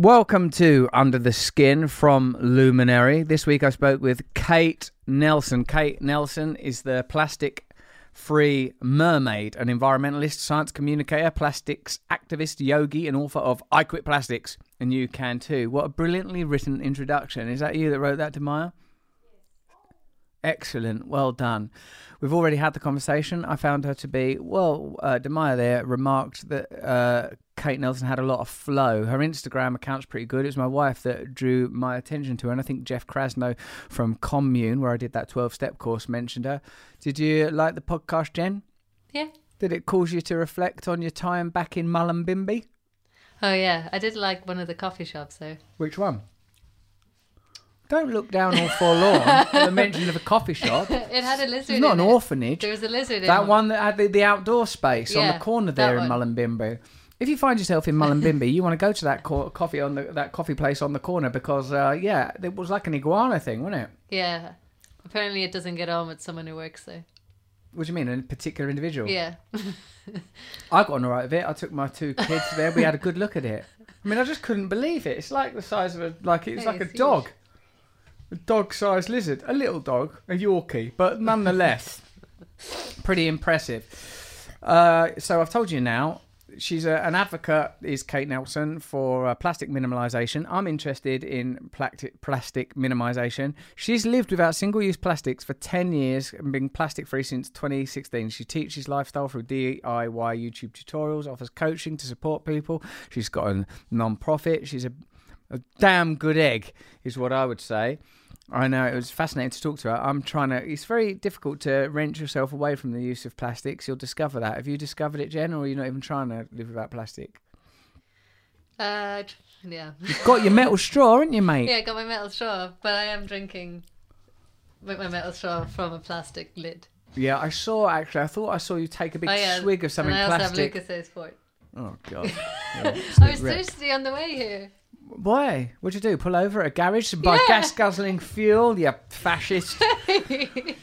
Welcome to Under the Skin from Luminary. This week I spoke with Kate Nelson. Kate Nelson is the plastic free mermaid, an environmentalist, science communicator, plastics activist, yogi, and author of I Quit Plastics, and you can too. What a brilliantly written introduction. Is that you that wrote that, Demaya? Excellent. Well done. We've already had the conversation. I found her to be, well, uh, Demaya there remarked that uh, Kate Nelson had a lot of flow. Her Instagram account's pretty good. It was my wife that drew my attention to her. And I think Jeff Krasno from Commune, where I did that 12 step course, mentioned her. Did you like the podcast, Jen? Yeah. Did it cause you to reflect on your time back in Mullumbimby? Oh yeah, I did like one of the coffee shops though. Which one? Don't look down all forlorn at the mention of a coffee shop. it had a lizard. It's not in an it. orphanage. There was a lizard. That in one that had the, the outdoor space on the corner there in one. Mullumbimby. If you find yourself in Mullumbimby, you want to go to that co- coffee on the that coffee place on the corner because uh, yeah, it was like an iguana thing, wasn't it? Yeah. Apparently, it doesn't get on with someone who works there. What do you mean, a particular individual? Yeah. I got on all right with it. I took my two kids there. We had a good look at it. I mean, I just couldn't believe it. It's like the size of a like it's Yeah, like a huge. dog, a dog-sized lizard, a little dog, a Yorkie, but nonetheless, pretty impressive. Uh, so I've told you now. She's a, an advocate, is Kate Nelson, for uh, plastic minimalisation. I'm interested in plastic, plastic minimalisation. She's lived without single use plastics for 10 years and been plastic free since 2016. She teaches lifestyle through DIY YouTube tutorials, offers coaching to support people. She's got a non profit. She's a, a damn good egg, is what I would say. I know it was fascinating to talk to her. I'm trying to. It's very difficult to wrench yourself away from the use of plastics. You'll discover that. Have you discovered it, Jen, or are you not even trying to live without plastic? Uh, yeah. You've got your metal straw, haven't you, mate? Yeah, I got my metal straw, but I am drinking with my metal straw from a plastic lid. Yeah, I saw actually. I thought I saw you take a big Oh, yeah. swig of something and I also plastic. have Lucas's for it. Oh god. Yeah, I was thirsty on the way here. Why? What'd you do? Pull over at a garage and buy Yeah. gas guzzling fuel? You fascist.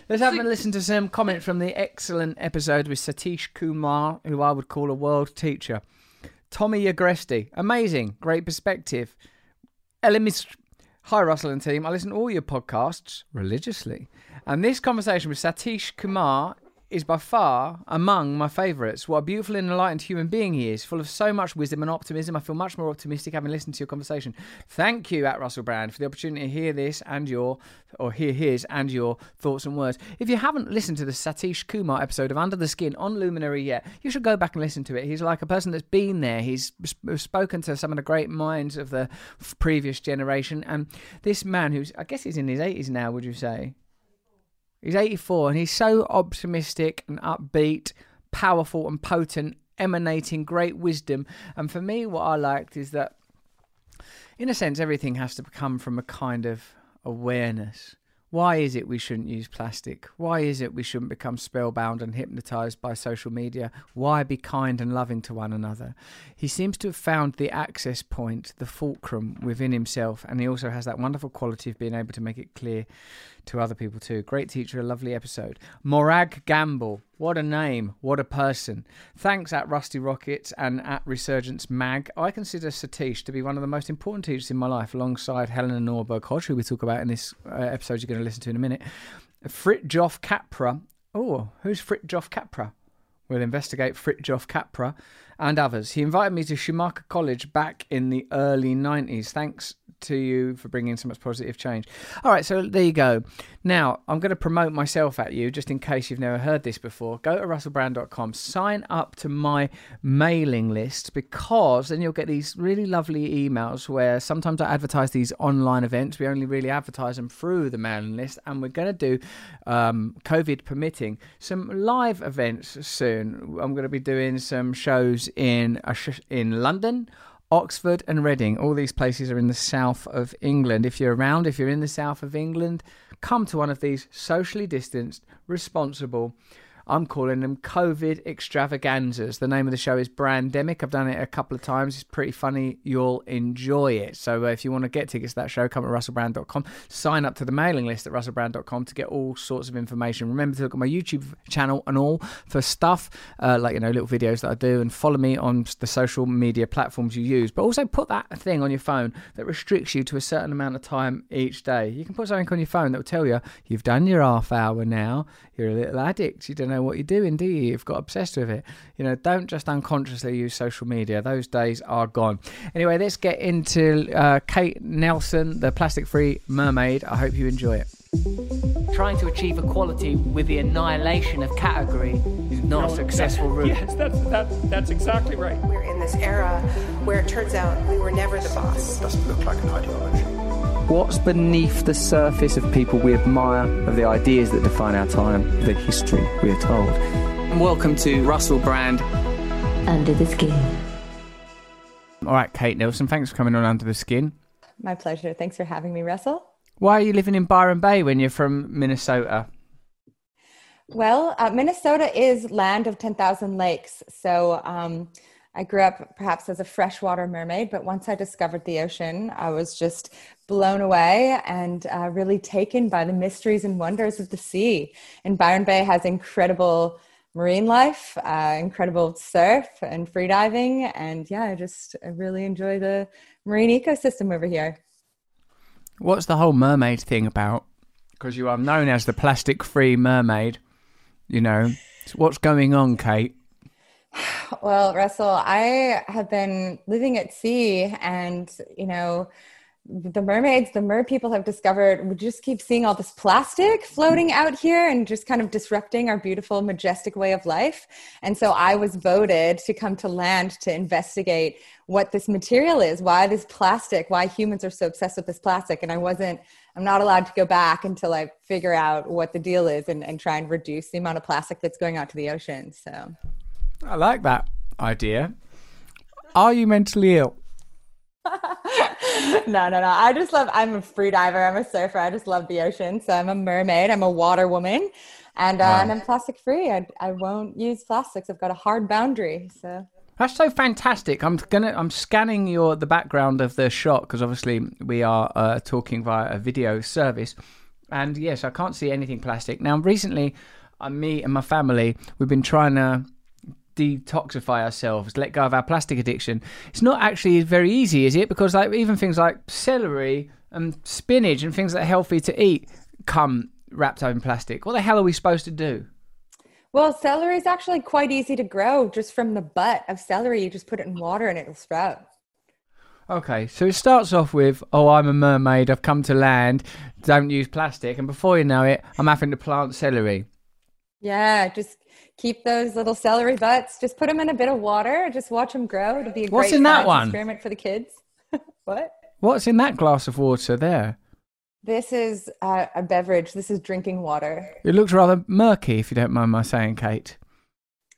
Let's have a listen to some comment from the excellent episode with Satish Kumar, who I would call a world teacher. Tommy Agresti, amazing, great perspective. Elemis- Hi, Russell and team. I listen to all your podcasts religiously. And this conversation with Satish Kumar is by far among my favourites. What a beautiful and enlightened human being he is, full of so much wisdom and optimism. I feel much more optimistic having listened to your conversation. Thank you, at Russell Brand, for the opportunity to hear this and your, or hear his and your thoughts and words. If you haven't listened to the Satish Kumar episode of Under the Skin on Luminary yet, you should go back and listen to it. He's like a person that's been there. He's sp- spoken to some of the great minds of the previous generation. And this man, who's, I guess he's in his 80s now, would you say? He's 84 and he's so optimistic and upbeat, powerful and potent, emanating great wisdom. And for me, what I liked is that, in a sense, everything has to come from a kind of awareness. Why is it we shouldn't use plastic? Why is it we shouldn't become spellbound and hypnotized by social media? Why be kind and loving to one another? He seems to have found the access point, the fulcrum within himself, and he also has that wonderful quality of being able to make it clear to other people too. Great teacher, a lovely episode. Morag Gamble, what a name, what a person. Thanks at Rusty Rockets and at Resurgence Mag. I consider Satish to be one of the most important teachers in my life, alongside Helena Norberg Hodge, who we talk about in this uh, episode you're going to listen to in a minute. Fritjof Capra. Oh, who's Fritjof Capra? We'll investigate Fritjof Capra and others. He invited me to Schumacher College back in the early 90s. Thanks to you for bringing so much positive change. All right, so there you go. Now, I'm going to promote myself at you just in case you've never heard this before. Go to russellbrand.com, sign up to my mailing list because then you'll get these really lovely emails where sometimes I advertise these online events. We only really advertise them through the mailing list, and we're going to do, um, COVID permitting, some live events soon. I'm going to be doing some shows in uh, in London. Oxford and Reading, all these places are in the south of England. If you're around, if you're in the south of England, come to one of these socially distanced, responsible. I'm calling them COVID extravaganzas. The name of the show is Brandemic. I've done it a couple of times. It's pretty funny. You'll enjoy it. So uh, if you want to get tickets to that show, come to russellbrand.com. Sign up to the mailing list at russellbrand.com to get all sorts of information. Remember to look at my YouTube channel and all for stuff uh, like, you know, little videos that I do and follow me on the social media platforms you use. But also put that thing on your phone that restricts you to a certain amount of time each day. You can put something on your phone that will tell you you've done your half hour now. You're a little addict. You don't know what you're doing, do you? You've got obsessed with it. You know, don't just unconsciously use social media. Those days are gone. Anyway, let's get into uh, Kate Nelson, the plastic free mermaid. I hope you enjoy it. Trying to achieve equality with the annihilation of category is not a successful route. Yes, that's, that, that's exactly right. We're in this era where it turns out we were never the boss. It doesn't look like an ideology. What's beneath the surface of people we admire, of the ideas that define our time, the history we are told? And welcome to Russell Brand. Under the Skin. All right, Kate Nelson, thanks for coming on Under the Skin. My pleasure. Thanks for having me, Russell. Why are you living in Byron Bay when you're from Minnesota? Well, uh, Minnesota is land of 10,000 lakes. So um, I grew up perhaps as a freshwater mermaid, but once I discovered the ocean, I was just blown away and uh, really taken by the mysteries and wonders of the sea. And Byron Bay has incredible marine life, uh, incredible surf and freediving. And yeah, I just I really enjoy the marine ecosystem over here. What's the whole mermaid thing about? Because you are known as the plastic free mermaid. You know, what's going on, Kate? Well, Russell, I have been living at sea and, you know, the mermaids, the mer people have discovered, we just keep seeing all this plastic floating out here and just kind of disrupting our beautiful, majestic way of life. And so I was voted to come to land to investigate what this material is, why this plastic, why humans are so obsessed with this plastic. And I wasn't, I'm not allowed to go back until I figure out what the deal is and, and try and reduce the amount of plastic that's going out to the ocean. So I like that idea. Are you mentally ill? no, no, no. I just love, I'm a free diver. I'm a surfer. I just love the ocean. So I'm a mermaid. I'm a water woman. And, uh, wow. and I'm plastic free. I, I won't use plastics. I've got a hard boundary. So that's so fantastic. I'm gonna I'm scanning your the background of the shot because obviously we are uh, talking via a video service, and yes, I can't see anything plastic. Now, recently, uh, me and my family we've been trying to detoxify ourselves, let go of our plastic addiction. It's not actually very easy, is it? Because like even things like celery and spinach and things that are healthy to eat come wrapped up in plastic. What the hell are we supposed to do? Well, celery is actually quite easy to grow just from the butt of celery. You just put it in water and it'll sprout. Okay, so it starts off with, oh, I'm a mermaid, I've come to land, don't use plastic. And before you know it, I'm having to plant celery. Yeah, just keep those little celery butts. Just put them in a bit of water. Just watch them grow. It'll be a What's great in that one? experiment for the kids. what? What's in that glass of water there? This is uh, a beverage. This is drinking water. It looks rather murky, if you don't mind my saying, Kate.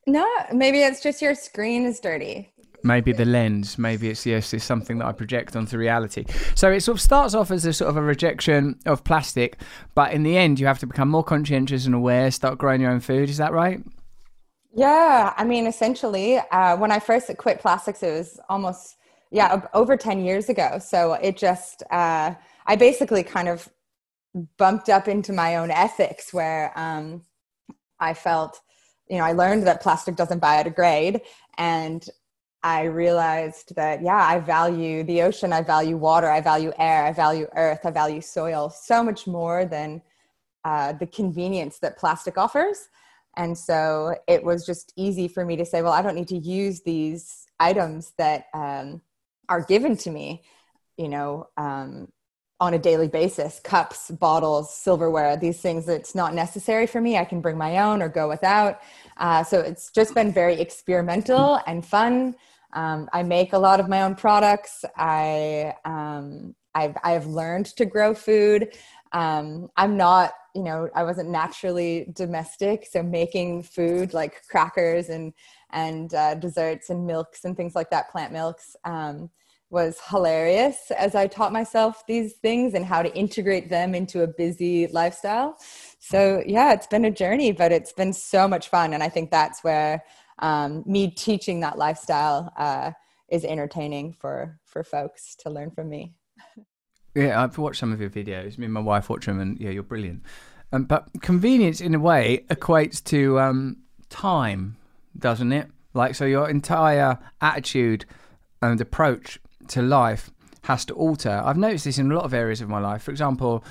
No, maybe it's just your screen is dirty. Maybe the lens, maybe it's yes, it's something that I project onto reality. So it sort of starts off as a sort of a rejection of plastic, but in the end, you have to become more conscientious and aware, start growing your own food. Is that right? Yeah, I mean, essentially, uh, when I first quit plastics, it was almost yeah over ten years ago. So it just uh, I basically kind of bumped up into my own ethics, where um, I felt, you know, I learned that plastic doesn't biodegrade, and I realized that yeah, I value the ocean, I value water, I value air, I value earth, I value soil so much more than uh, the convenience that plastic offers. And so it was just easy for me to say, well, I don't need to use these items that um, are given to me, you know, um, on a daily basis cups, bottles, silverware, these things that's not necessary for me. I can bring my own or go without. Uh, so it's just been very experimental and fun. Um, I make a lot of my own products. I, um, I've, I've learned to grow food. Um, I'm not you know i wasn't naturally domestic so making food like crackers and and uh, desserts and milks and things like that plant milks um, was hilarious as I taught myself these things and how to integrate them into a busy lifestyle. So, yeah, it's been a journey, but it's been so much fun. And I think that's where um, me teaching that lifestyle uh, is entertaining for, for folks to learn from me. Yeah, I've watched some of your videos. Me and my wife watch them, and yeah, you're brilliant. Um, but convenience, in a way, equates to um, time, doesn't it? Like, so your entire attitude and approach to life has to alter. I've noticed this in a lot of areas of my life. For example,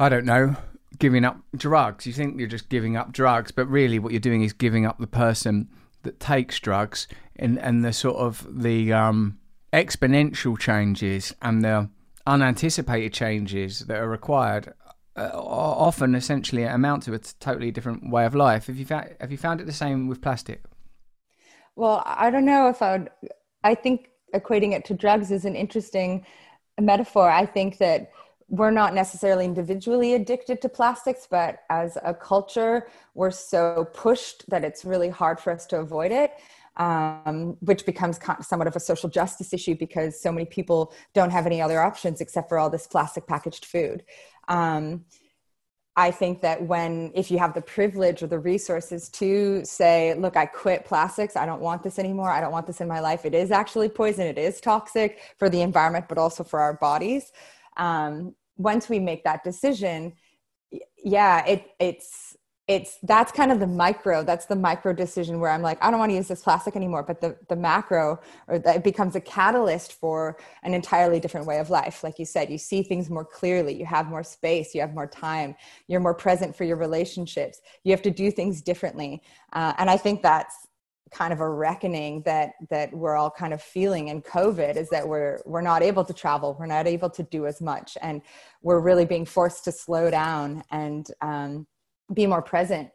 I don't know, giving up drugs. You think you're just giving up drugs, but really what you're doing is giving up the person that takes drugs and, and the sort of the um, exponential changes and the unanticipated changes that are required uh, often essentially amount to a totally different way of life. Have you found, have you found it the same with plastic? Well, I don't know if I would. I think equating it to drugs is an interesting metaphor. I think that we're not necessarily individually addicted to plastics, but as a culture, we're so pushed that it's really hard for us to avoid it. Um, which becomes somewhat of a social justice issue because so many people don't have any other options except for all this plastic packaged food. Um, I think that when, if you have the privilege or the resources to say, look, I quit plastics, I don't want this anymore, I don't want this in my life, it is actually poison, it is toxic for the environment, but also for our bodies. Um, once we make that decision, yeah, it, it's, it's that's kind of the micro that's the micro decision where i'm like i don't want to use this plastic anymore but the the macro or that it becomes a catalyst for an entirely different way of life. Like you said you see things more clearly you have more space you have more time you're more present for your relationships you have to do things differently. Uh, and i think that's kind of a reckoning that that we're all kind of feeling in covid is that we're we're not able to travel we're not able to do as much and we're really being forced to slow down and um, be more present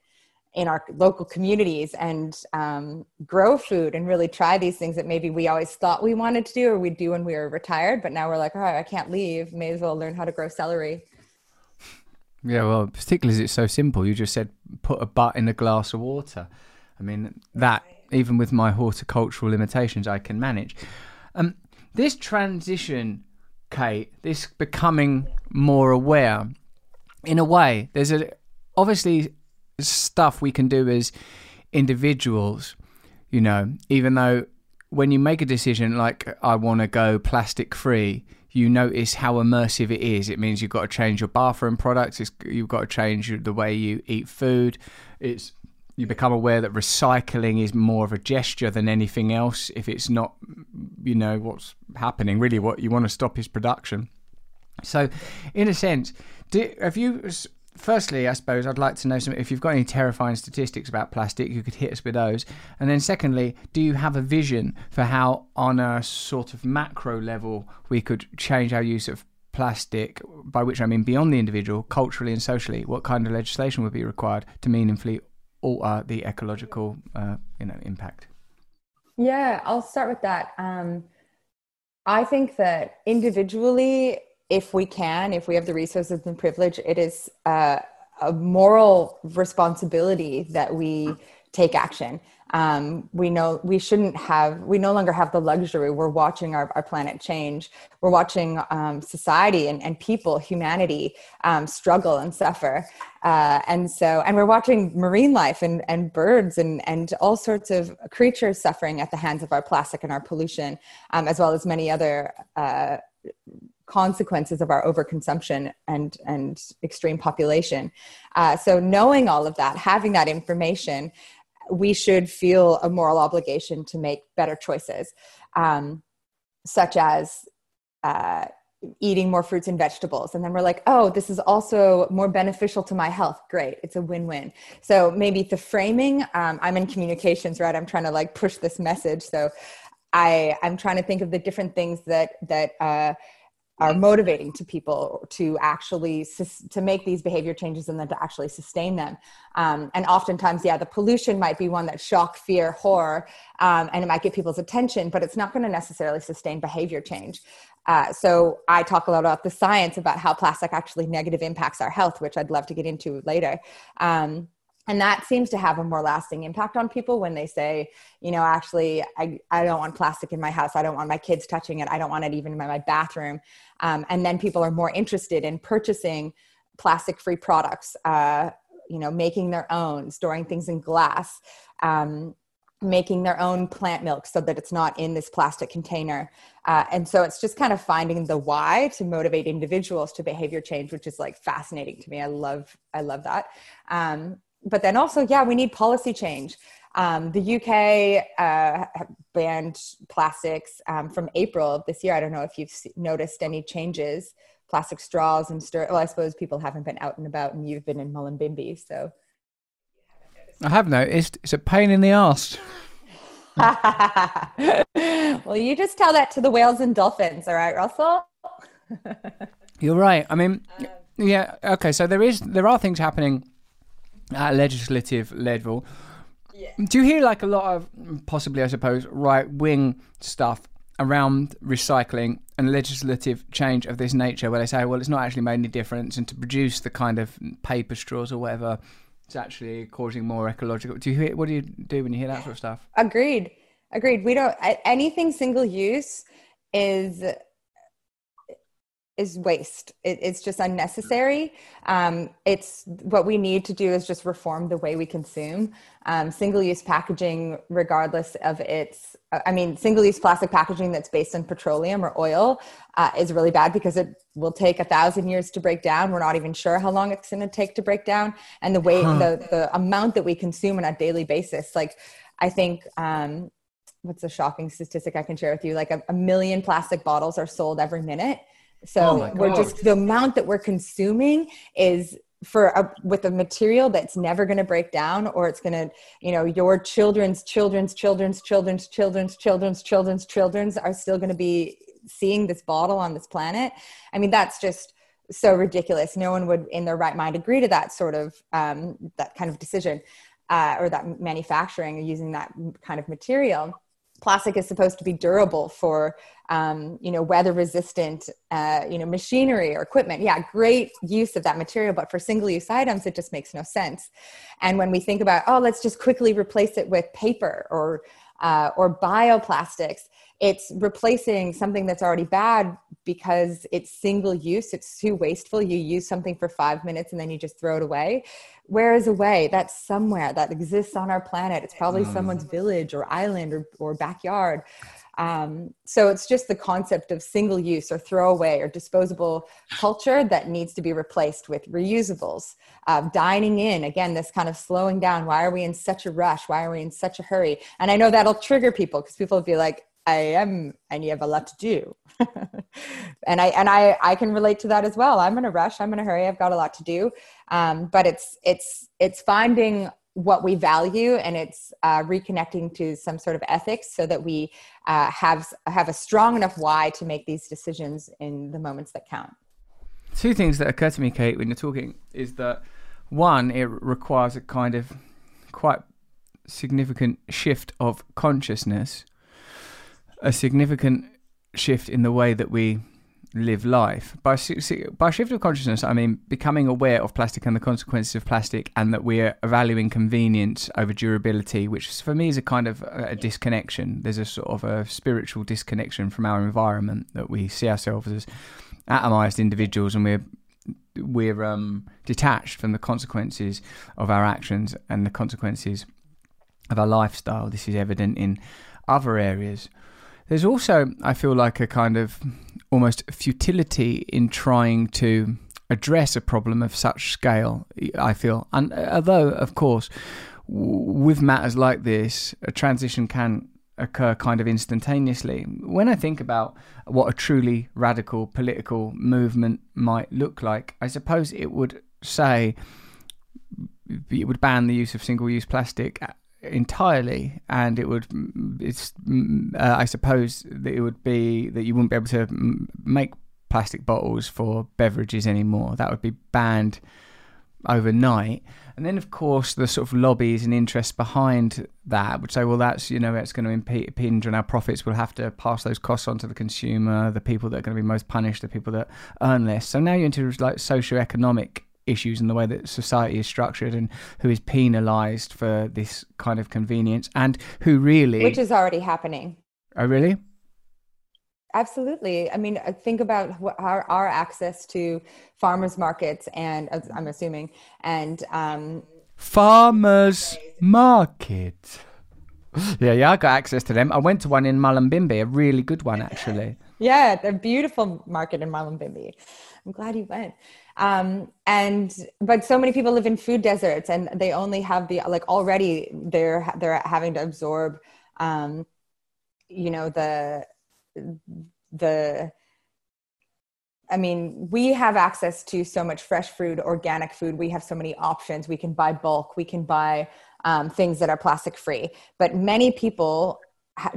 in our local communities and um, grow food and really try these things that maybe we always thought we wanted to do or we'd do when we were retired but now we're like oh i can't leave. May as well learn how to grow celery. Yeah well particularly as it's so simple you just said put a butt in a glass of water. I mean that even with my horticultural limitations i can manage. Um, this transition kate this becoming more aware in a way there's a obviously stuff we can do as individuals, you know, even though when you make a decision like I want to go plastic free, you notice how immersive it is. It means you've got to change your bathroom products. It's, you've got to change the way you eat food. It's you become aware that recycling is more of a gesture than anything else. If it's not, you know, what's happening. Really, what you want to stop is production. So, in a sense, do, have you firstly, I suppose I'd like to know some. If you've got any terrifying statistics about plastic, you could hit us with those. And then, secondly, do you have a vision for how, on a sort of macro level, we could change our use of plastic? By which I mean beyond the individual, culturally and socially. What kind of legislation would be required to meaningfully alter the ecological, uh, you know, impact? Yeah, I'll start with that. Um, I think that individually if we can, if we have the resources and privilege, it is uh, a moral responsibility that we take action. Um, we know we shouldn't have, we no longer have the luxury. We're watching our, our planet change. We're watching um, society and, and people, humanity um, struggle and suffer. Uh, and so, and we're watching marine life and, and birds and, and all sorts of creatures suffering at the hands of our plastic and our pollution, um, as well as many other uh, consequences of our overconsumption and and extreme population. Uh, so knowing all of that, having that information, we should feel a moral obligation to make better choices, um, such as. Uh, eating more fruits and vegetables. And then we're like oh this is also more beneficial to my health. Great. It's a win-win. So maybe the framing um, i'm in communications right? I'm trying to like push this message. So i i'm trying to think of the different things that that uh, are motivating to people to actually to make these behavior changes and then to actually sustain them. Um, and oftentimes yeah the pollution might be one that shock fear horror um, and it might get people's attention but it's not going to necessarily sustain behavior change. Uh, so i talk a lot about the science about how plastic actually negative impacts our health which i'd love to get into later. Um, and that seems to have a more lasting impact on people when they say you know actually i, I don't want plastic in my house. I don't want my kids touching it. I don't want it even in my, my bathroom. Um, and then people are more interested in purchasing plastic free products uh, you know making their own storing things in glass um, making their own plant milk so that it's not in this plastic container. Uh, and so it's just kind of finding the why to motivate individuals to behavior change which is like fascinating to me. I love i love that. Um, but then also, yeah, we need policy change. Um, the UK uh, banned plastics um, from April of this year. I don't know if you've noticed any changes. Plastic straws and stir. Well, I suppose people haven't been out and about, and you've been in Mullumbimby, so. I have noticed. It's a pain in the ass. well, you just tell that to the whales and dolphins, all right, Russell? You're right. I mean, yeah. Okay, so there is there are things happening at legislative level. Yeah. Do you hear like a lot of possibly, I suppose, right wing stuff around recycling and legislative change of this nature, where they say, well, it's not actually made any difference, and to produce the kind of paper straws or whatever, it's actually causing more ecological. Do you hear? What do you do when you hear that sort of stuff? Agreed. Agreed. We don't anything single use is is waste. It, it's just unnecessary. Um, it's what we need to do is just reform the way we consume. Um, single use packaging, regardless of its, I mean, single use plastic packaging that's based on petroleum or oil uh, is really bad because it will take a thousand years to break down. We're not even sure how long it's going to take to break down. And the way, huh. the, the amount that we consume on a daily basis, like, I think, um, what's a shocking statistic I can share with you? Like a, a million plastic bottles are sold every minute so oh we're just the amount that we're consuming is for a, with a material that's never going to break down or it's going to you know your children's children's children's children's children's children's children's children's are still going to be seeing this bottle on this planet. I mean that's just so ridiculous. No one would in their right mind agree to that sort of um, that kind of decision uh, or that manufacturing or using that kind of material plastic is supposed to be durable for um, you know weather resistant uh, you know machinery or equipment. Yeah great use of that material but for single use items it just makes no sense. And when we think about oh let's just quickly replace it with paper or uh, or bioplastics it's replacing something that's already bad because it's single use it's too wasteful you use something for five minutes and then you just throw it away where is away that's somewhere that exists on our planet it's probably mm. someone's village or island or, or backyard um, so it's just the concept of single use or throwaway or disposable culture that needs to be replaced with reusables. Uh, dining in, again, this kind of slowing down. Why are we in such a rush? Why are we in such a hurry? And I know that'll trigger people because people will be like, I am, and you have a lot to do. and I and I I can relate to that as well. I'm in a rush. I'm in a hurry. I've got a lot to do. Um, but it's it's it's finding what we value and it's uh, reconnecting to some sort of ethics so that we uh, have have a strong enough why to make these decisions in the moments that count. Two things that occur to me, Kate, when you're talking, is that one, it requires a kind of quite significant shift of consciousness a significant shift in the way that we live life. By, by shift of consciousness, I mean becoming aware of plastic and the consequences of plastic, and that we're valuing convenience over durability, which for me is a kind of a disconnection. There's a sort of a spiritual disconnection from our environment that we see ourselves as atomized individuals, and we're we're um, detached from the consequences of our actions and the consequences of our lifestyle. This is evident in other areas there's also, I feel like, a kind of almost futility in trying to address a problem of such scale. I feel, and uh, although, of course, with matters like this, a transition can occur kind of instantaneously. When I think about what a truly radical political movement might look like, I suppose it would say it would ban the use of single use plastic entirely, and it would. Mm, it's. Mm, uh, I suppose that it would be that you wouldn't be able to mm, make plastic bottles for beverages anymore. That would be banned overnight. And then, of course, the sort of lobbies and interests behind that would say, well, that's, you know, it's going to impinge on our profits. We'll have to pass those costs on to the consumer. The people that are going to be most punished the people that earn less. So now you're into like socio-economic issues and the way that society is structured and who is penalized for this kind of convenience and who really which is already happening. Oh really? Absolutely. I mean, uh, think about our, our access to farmers markets and uh, I'm assuming and um, farmers market. Yeah, yeah, I got access to them. I went to one in Mullumbimby, a really good one actually. Yeah, the beautiful market in Mullumbimby. I'm glad you went. Um, and but so many people live in food deserts, and they only have the like already they're they're having to absorb, um, you know the the. I mean, we have access to so much fresh food, organic food. We have so many options. We can buy bulk. We can buy um, things that are plastic free. But many people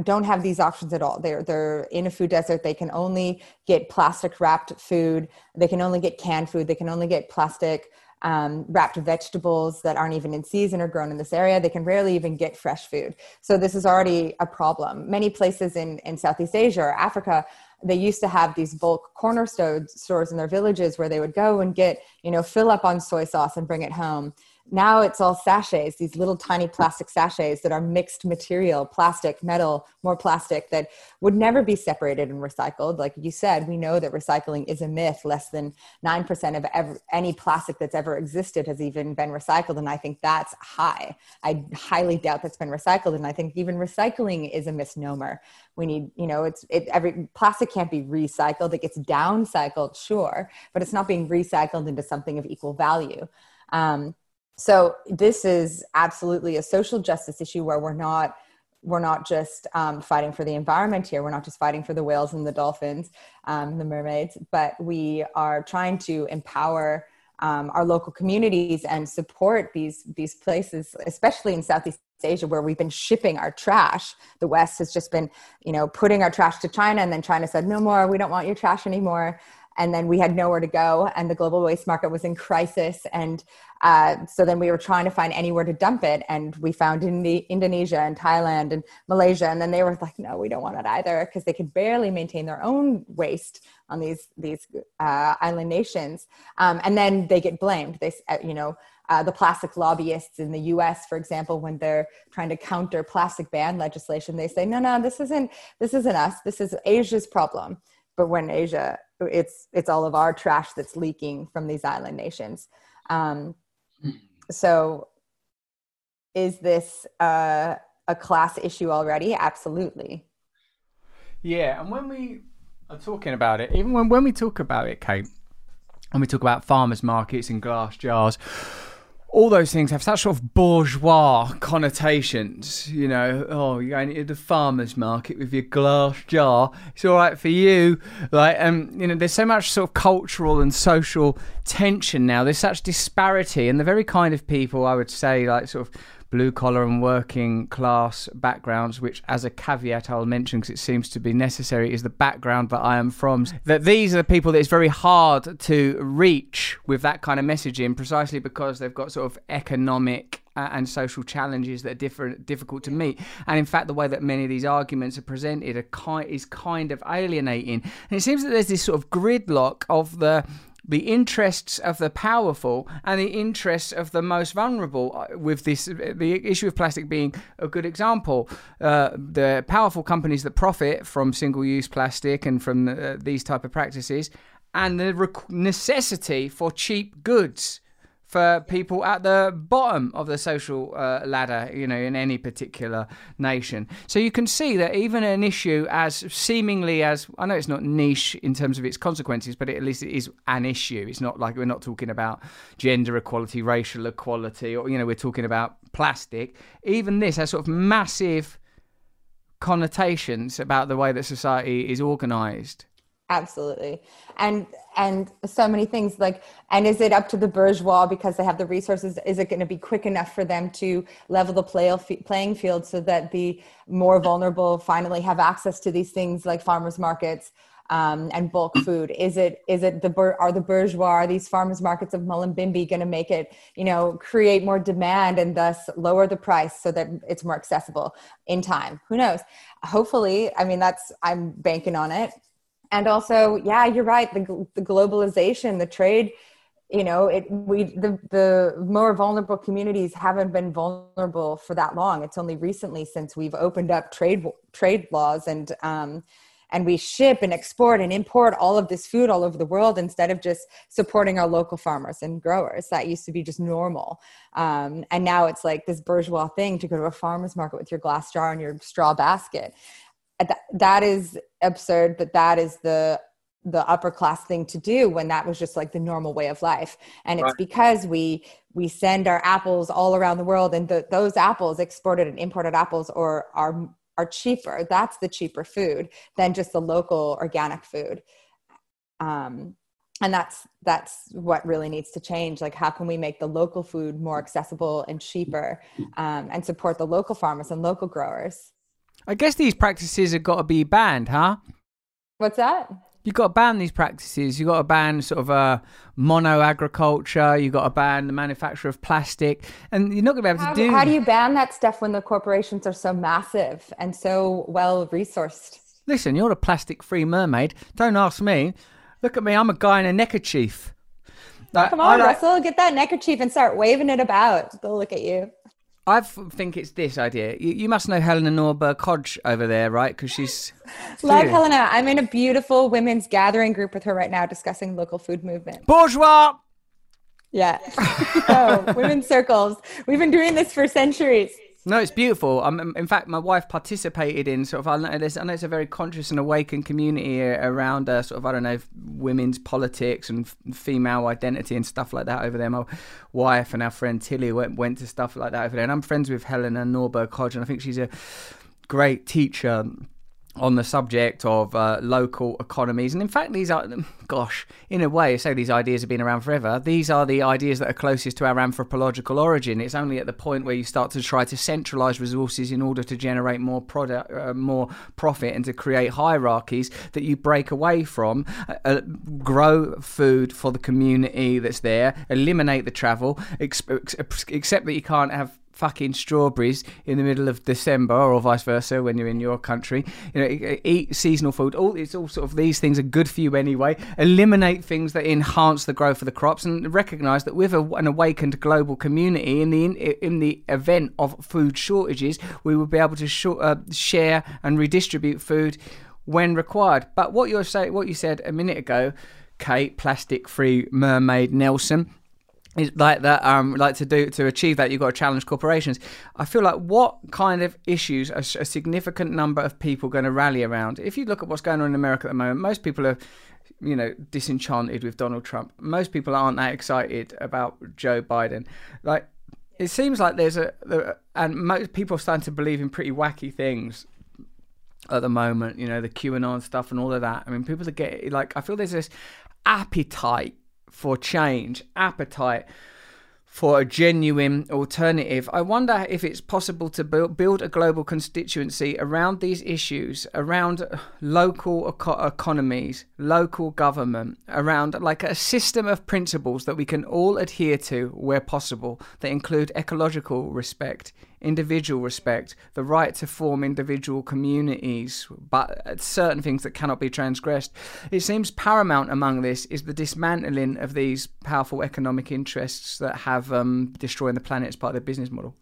don't have these options at all. They're they're in a food desert. They can only get plastic wrapped food. They can only get canned food. They can only get plastic um, wrapped vegetables that aren't even in season or grown in this area. They can rarely even get fresh food. So this is already a problem. Many places in in Southeast Asia or Africa. They used to have these bulk corner stores in their villages where they would go and get, you know, fill up on soy sauce and bring it home now it's all sachets these little tiny plastic sachets that are mixed material plastic metal more plastic that would never be separated and recycled. Like you said we know that recycling is a myth. Less than 9% of any plastic that's ever existed has even been recycled and i think that's high. I highly doubt that's been recycled and i think even recycling is a misnomer. We need you know it's it every plastic can't be recycled. It gets downcycled sure but it's not being recycled into something of equal value. Um, so this is absolutely a social justice issue where we're not we're not just um, fighting for the environment here. We're not just fighting for the whales and the dolphins, um, the mermaids, but we are trying to empower um, our local communities and support these these places, especially in Southeast Asia, where we've been shipping our trash. The West has just been, you know, putting our trash to China, and then China said, "No more. We don't want your trash anymore." And then we had nowhere to go and the global waste market was in crisis and uh, so then we were trying to find anywhere to dump it and we found in the indonesia and thailand and malaysia and then they were like no we don't want it either because they could barely maintain their own waste on these these uh, island nations um, and then they get blamed they uh, you know uh, the plastic lobbyists in the US, for example, when they're trying to counter plastic ban legislation, they say, no, no, this isn't, this isn't us. This is Asia's problem. But when Asia it's it's all of our trash that's leaking from these island nations. Um, so, is this uh, a class issue already? Absolutely. Yeah, and when we are talking about it, even when when we talk about it, Kate, and we talk about farmers markets and glass jars all those things have such sort of bourgeois connotations. You know, oh, you're going to the farmer's market with your glass jar. It's all right for you. Like, um, you know, there's so much sort of cultural and social tension now. There's such disparity, and the very kind of people I would say, like, sort of blue collar and working class backgrounds, which, as a caveat, I'll mention because it seems to be necessary, is the background that I am from. That these are the people that it's very hard to reach with that kind of messaging, precisely because they've got sort of economic uh, and social challenges that are different, difficult to meet. And in fact, the way that many of these arguments are presented are ki- is kind of alienating. And it seems that there's this sort of gridlock of the the interests of the powerful and the interests of the most vulnerable uh, with this the issue of plastic being a good example. Uh, the powerful companies that profit from single-use plastic and from uh, these type of practices and the rec- necessity for cheap goods for people at the bottom of the social uh, ladder, you know, in any particular nation. So you can see that even an issue as seemingly as I know it's not niche in terms of its consequences, but at least it is an issue. It's not like we're not talking about gender equality, racial equality, or you know, we're talking about plastic. Even this has sort of massive connotations about the way that society is organized absolutely. And and so many things like and is it up to the bourgeois because they have the resources? Is it going to be quick enough for them to level the play, playing field so that the more vulnerable finally have access to these things like farmers markets um, and bulk food? Is it is it the are the bourgeois are these farmers markets of mullumbimby going to make it you know create more demand and thus lower the price so that it's more accessible in time? Who knows? Hopefully i mean that's i'm banking on it and also yeah you're right the, the globalization the trade you know it we the the more vulnerable communities haven't been vulnerable for that long. It's only recently since we've opened up trade trade laws and um and we ship and export and import all of this food all over the world instead of just supporting our local farmers and growers. That used to be just normal. Um, and now it's like this bourgeois thing to go to a farmer's market with your glass jar and your straw basket that, is absurd but that is the the upper class thing to do when that was just like the normal way of life. And it's right. because we we send our apples all around the world and the, those apples exported and imported apples or are are cheaper. That's the cheaper food than just the local organic food. Um, and that's that's what really needs to change. Like how can we make the local food more accessible and cheaper um, and support the local farmers and local growers i guess these practices have got to be banned huh what's that You've got to ban these practices. You've got to ban sort of uh, mono agriculture. You've got to ban the manufacture of plastic. And you're not going to be able how, to do How do you ban that stuff when the corporations are so massive and so well resourced? Listen, you're a plastic free mermaid. Don't ask me. Look at me. I'm a guy in a neckerchief. Come on, like, Russell, get that neckerchief and start waving it about. They'll look at you. I think it's this idea. You, you must know Helena Norberg Hodge over there, right? Because she's like Helena. I'm in a beautiful women's gathering group with her right now, discussing local food movement. Bourgeois. Yeah. oh, women's circles. We've been doing this for centuries. No, it's beautiful. Um, in fact, my wife participated in sort of. I know, I know it's a very conscious and awakened community around uh, sort of. I don't know women's politics and female identity and stuff like that over there. My wife and our friend Tilly went went to stuff like that over there, and I'm friends with Helena Norberg Hodge, and I think she's a great teacher on the subject of uh, local economies. And in fact, these are, gosh, in a way, so these ideas have been around forever. These are the ideas that are closest to our anthropological origin. It's only at the point where you start to try to centralize resources in order to generate more product, uh, more profit, and to create hierarchies that you break away from. Uh, uh grow food for the community that's there. Eliminate the travel. Except that you can't have fucking strawberries in the middle of December or vice versa when you're in your country. You know, eat seasonal food. All it's all sort of these things are good for you anyway. Eliminate things that enhance the growth of the crops and recognise that with a, an awakened global community, in the in the event of food shortages, we will be able to sh- uh, share and redistribute food when required. But what you're say, what you said a minute ago, Kate, plastic-free mermaid Nelson like that um like to do to achieve that you've got to challenge corporations. I feel like what kind of issues are a significant number of people going to rally around? If you look at what's going on in america at the moment most people are you know disenchanted with donald trump. Most people aren't that excited about joe biden. Like it seems like there's a and most people are starting to believe in pretty wacky things at the moment you know the qanon stuff and all of that. I mean people are getting like i feel there's this appetite for change, appetite for a genuine alternative. I wonder if it's possible to build a global constituency around these issues, around local eco- economies, local government, around like a system of principles that we can all adhere to where possible that include ecological respect, individual respect, the right to form individual communities, but certain things that cannot be transgressed. It seems paramount among this is the dismantling of these powerful economic interests that have um, destroying the planet as part of their business model.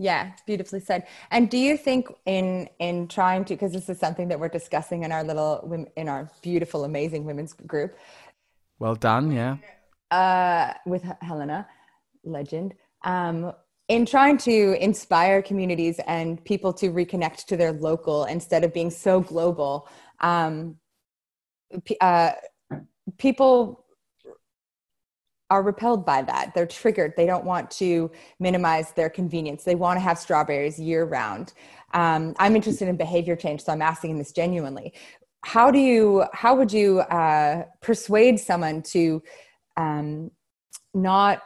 Yeah, beautifully said. And do you think in in trying to because this is something that we're discussing in our little in our beautiful amazing women's group. Well done, yeah. Uh with Helena, legend. Um in trying to inspire communities and people to reconnect to their local instead of being so global um, uh, people are repelled by that. They're triggered. They don't want to minimize their convenience. They want to have strawberries year round. Um, i'm interested in behavior change so i'm asking this genuinely. How do you how would you uh, persuade someone to um, not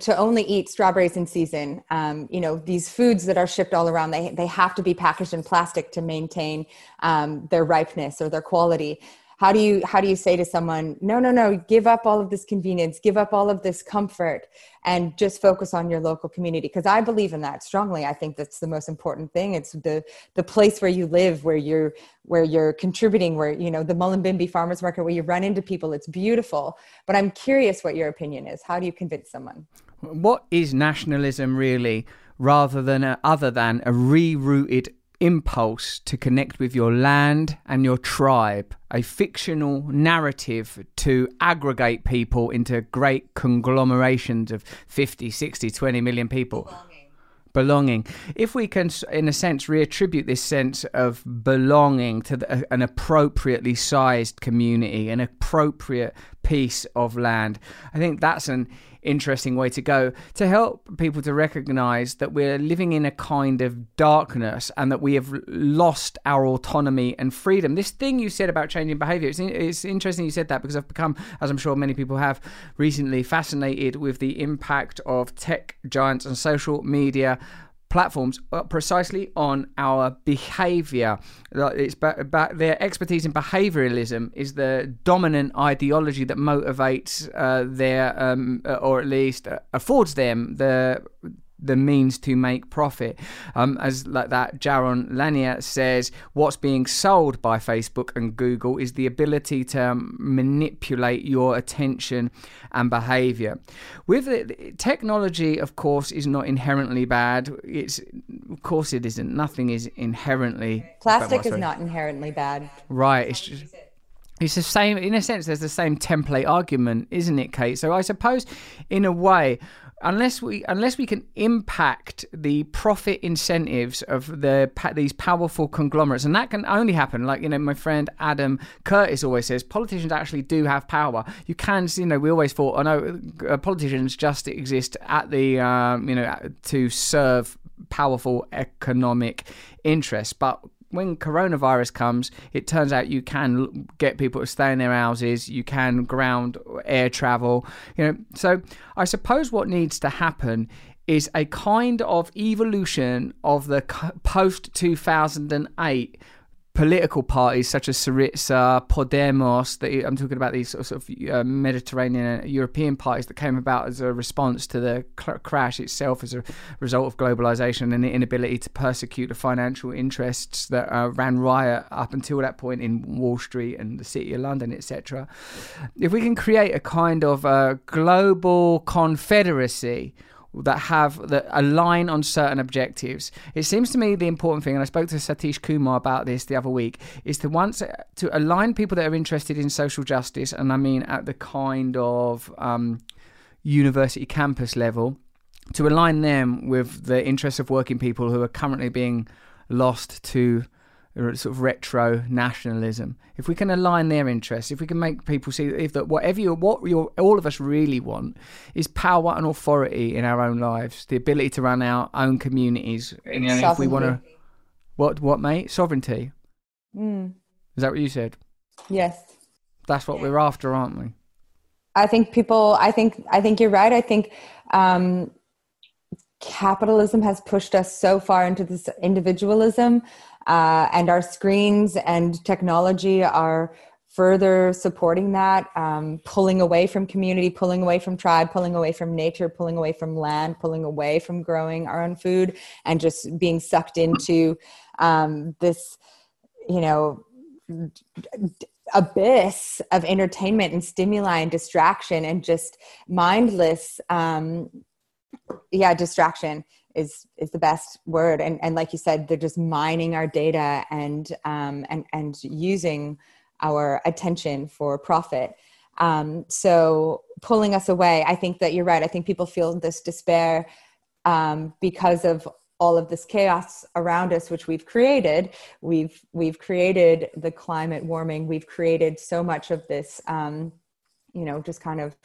to only eat strawberries in season. Um, you know, these foods that are shipped all around, they, they have to be packaged in plastic to maintain um, their ripeness or their quality. How do you how do you say to someone no no no give up all of this convenience give up all of this comfort and just focus on your local community because i believe in that strongly. I think that's the most important thing. It's the the place where you live where you're where you're contributing where you know the mullumbimby farmers market where you run into people. It's beautiful. But i'm curious what your opinion is. How do you convince someone? What is nationalism really rather than a, other than a rerouted impulse to connect with your land and your tribe, a fictional narrative to aggregate people into great conglomerations of 50, 60, 20 million people. Belonging. If we can, in a sense, reattribute this sense of belonging to the, an appropriately sized community, an appropriate piece of land, I think that's an interesting way to go to help people to recognize that we're living in a kind of darkness and that we have lost our autonomy and freedom. This thing you said about changing behavior, it's, it's interesting you said that because I've become, as I'm sure many people have recently, fascinated with the impact of tech giants and social media platforms precisely on our behavior. It's but their expertise in behavioralism is the dominant ideology that motivates uh, their, um, or at least uh, affords them the the means to make profit. Um, as like that, Jaron Lanier says, what's being sold by Facebook and Google is the ability to manipulate your attention and behavior. With it, technology, of course, is not inherently bad. It's of course it isn't. Nothing is inherently plastic is not inherently bad. Right. It's just it's the same in a sense there's the same template argument isn't it kate so i suppose in a way unless we unless we can impact the profit incentives of the these powerful conglomerates and that can only happen like you know my friend Adam Curtis always says politicians actually do have power. You can you know we always thought oh no uh, politicians just exist at the um, you know to serve powerful economic interests but when coronavirus comes, it turns out you can get people to stay in their houses. You can ground air travel. You know, so I suppose what needs to happen is a kind of evolution of the post 2008 political parties such as Syriza, Podemos, the, I'm talking about these sort of uh, Mediterranean European parties that came about as a response to the crash itself as a result of globalization and the inability to persecute the financial interests that uh, ran riot up until that point in Wall Street and the City of London, etc. If we can create a kind of uh, global confederacy that have that align on certain objectives. It seems to me the important thing, and I spoke to Satish Kumar about this the other week, is to once to align people that are interested in social justice, and I mean at the kind of um, university campus level, to align them with the interests of working people who are currently being lost to sort of retro nationalism. If we can align their interests, if we can make people see if that whatever you what you all of us really want is power and authority in our own lives, the ability to run our own communities. And, if we want to, what what mate, sovereignty. Mm. Is that what you said? Yes. That's what we're after, aren't we? I think people. I think. I think you're right. I think. Um, capitalism has pushed us so far into this individualism uh, and our screens and technology are further supporting that, um, pulling away from community, pulling away from tribe, pulling away from nature, pulling away from land, pulling away from growing our own food, and just being sucked into um, this, you know, abyss of entertainment and stimuli and distraction and just mindless um, yeah distraction is is the best word. And and like you said they're just mining our data and um and and using our attention for profit. Um so pulling us away i think that you're right. I think people feel this despair um because of all of this chaos around us which we've created. We've we've created the climate warming. We've created so much of this um you know just kind of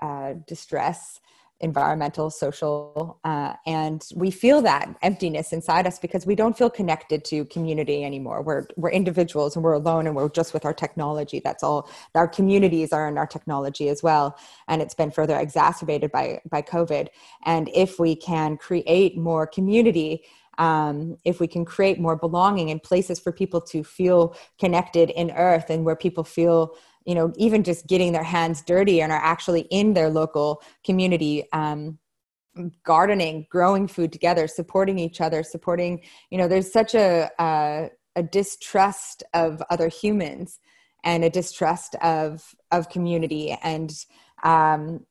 uh distress environmental, social, uh, and we feel that emptiness inside us because we don't feel connected to community anymore. We're we're individuals and we're alone and we're just with our technology. That's all. Our communities are in our technology as well, and it's been further exacerbated by by COVID. And if we can create more community um, if we can create more belonging and places for people to feel connected in earth and where people feel you know even just getting their hands dirty and are actually in their local community um, gardening growing food together supporting each other supporting you know there's such a, a a distrust of other humans and a distrust of of community. And um,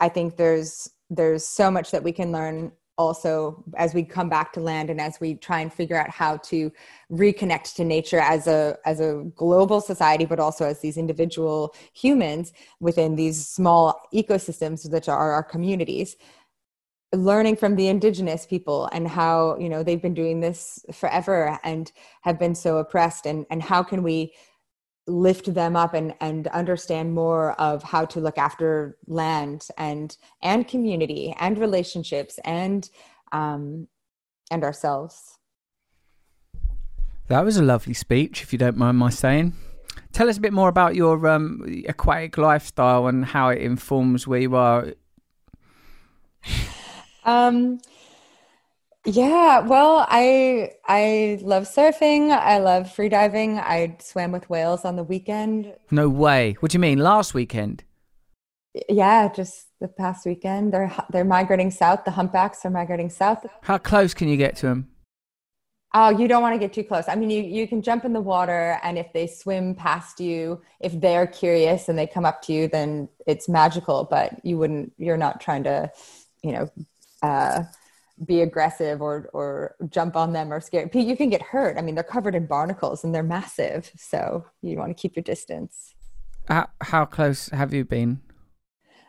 i think there's there's so much that we can learn also as we come back to land and as we try and figure out how to reconnect to nature as a as a global society but also as these individual humans within these small ecosystems that are our communities learning from the indigenous people and how you know they've been doing this forever and have been so oppressed and and how can we lift them up and and understand more of how to look after land and and community and relationships and um and ourselves That was a lovely speech, if you don't mind my saying. Tell us a bit more about your um, aquatic lifestyle and how it informs where you are. Um, yeah, well, I I love surfing. I love freediving. I swam with whales on the weekend. No way. What do you mean? Last weekend? Yeah, just the past weekend. They're they're migrating south. The humpbacks are migrating south. How close can you get to them? Oh, you don't want to get too close. I mean, you you can jump in the water, and if they swim past you, if they're curious and they come up to you, then it's magical. But you wouldn't. You're not trying to, you know. Uh, be aggressive or or jump on them or scare you can get hurt. I mean they're covered in barnacles and they're massive so you want to keep your distance. How, how close have you been?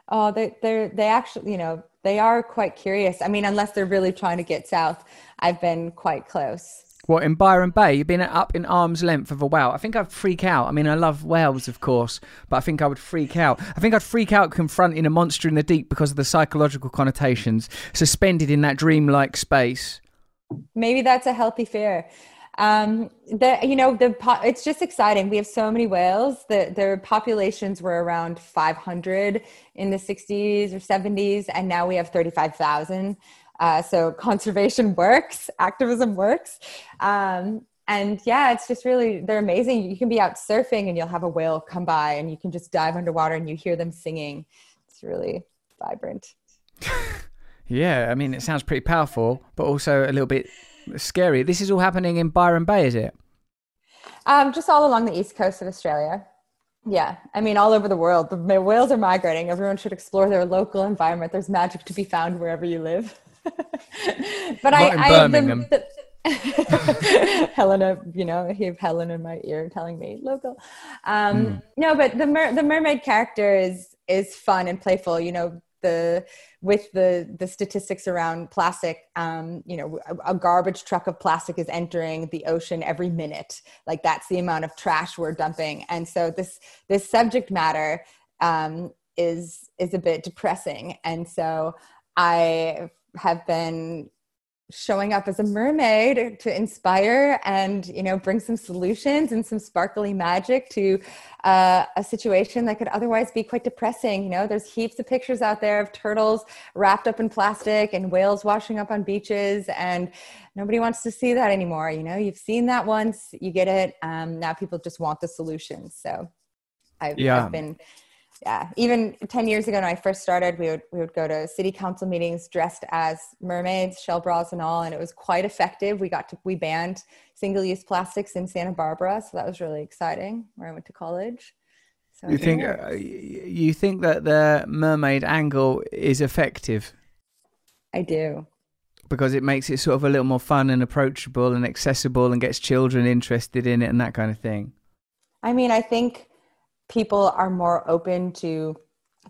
oh they they're they actually you know they are quite curious. I mean unless they're really trying to get south i've been quite close What in Byron Bay? You've been up in arm's length of a whale. I think I'd freak out. I mean, I love whales, of course, but I think I would freak out. I think I'd freak out confronting a monster in the deep because of the psychological connotations, suspended in that dreamlike space. maybe that's a healthy fear um the you know the po- it's just exciting we have so many whales The their populations were around 500 in the 60s or 70s and now we have 35,000 uh, so conservation works activism works um and yeah it's just really they're amazing you can be out surfing and you'll have a whale come by and you can just dive underwater and you hear them singing it's really vibrant Yeah, I mean, it sounds pretty powerful, but also a little bit scary. This is all happening in Byron Bay, is it? Um, just all along the east coast of Australia. Yeah, I mean, all over the world. The whales are migrating. Everyone should explore their local environment. There's magic to be found wherever you live. but I, Not I Birmingham. the, the Helena, you know, I have Helen in my ear telling me local. Um, Hmm. No, but the mer- the mermaid character is is fun and playful. You know, the with the the statistics around plastic um, you know a, a garbage truck of plastic is entering the ocean every minute like that's the amount of trash we're dumping and so this this subject matter um, is is a bit depressing and so i have been showing up as a mermaid to inspire and you know bring some solutions and some sparkly magic to uh, a situation that could otherwise be quite depressing. You know there's heaps of pictures out there of turtles wrapped up in plastic and whales washing up on beaches and nobody wants to see that anymore. You know you've seen that once you get it. Um, now people just want the solutions. So I've, Yeah. I've been yeah even 10 years ago when i first started we would we would go to city council meetings dressed as mermaids shell bras and all and it was quite effective. We got to we banned single-use plastics in santa barbara so that was really exciting where i went to college. So You think uh, you think that the mermaid angle is effective? I do. Because it makes it sort of a little more fun and approachable and accessible and gets children interested in it and that kind of thing. I mean, I think people are more open to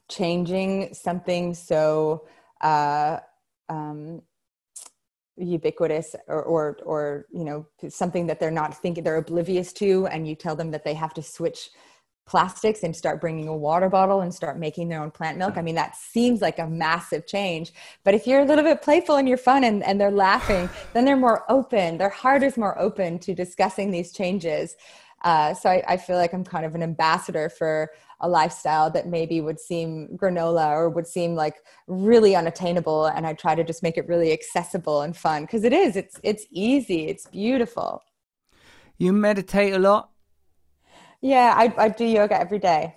changing something so uh, um, ubiquitous or, or, or, you know, something that they're not thinking, they're oblivious to, and you tell them that they have to switch plastics and start bringing a water bottle and start making their own plant milk. I mean, that seems like a massive change. But if you're a little bit playful and you're fun and, and they're laughing, then they're more open. Their heart is more open to discussing these changes. Uh, so I, I feel like I'm kind of an ambassador for a lifestyle that maybe would seem granola or would seem like really unattainable and i try to just make it really accessible and fun because it is it's it's easy it's beautiful You meditate a lot. yeah i, I do yoga every day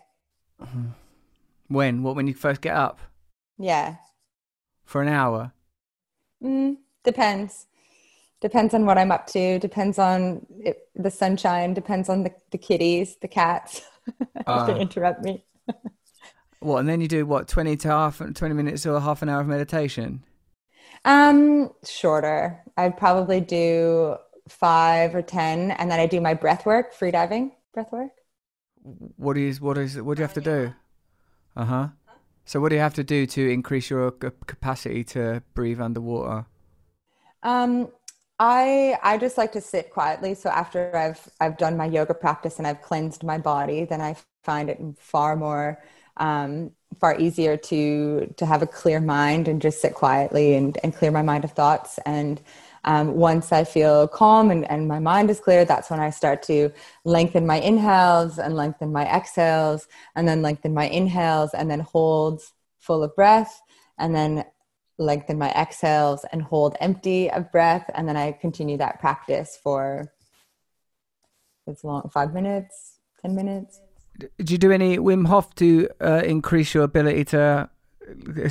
When? What? When you first get up yeah for an hour? mm, depends depends on what i'm up to depends on it, the sunshine depends on the, the kitties the cats Ah. to interrupt me What? And then you do what? Twenty to half, twenty minutes or half an hour of meditation. Um, shorter. I'd probably do five or ten, and then I do my breath work, free diving breath work. What is? What is? What do you have to do? Uh huh. So what do you have to do to increase your capacity to breathe underwater? Um, I I just like to sit quietly. So after I've I've done my yoga practice and I've cleansed my body, then I find it far more um, far easier to to have a clear mind and just sit quietly and, and clear my mind of thoughts. And um, once I feel calm and, and my mind is clear, that's when I start to lengthen my inhales and lengthen my exhales, and then lengthen my inhales and then hold full of breath, and then lengthen my exhales and hold empty of breath. And then I continue that practice for it's long five minutes, 10 minutes. Did you do any Wim Hof to uh, increase your ability to uh,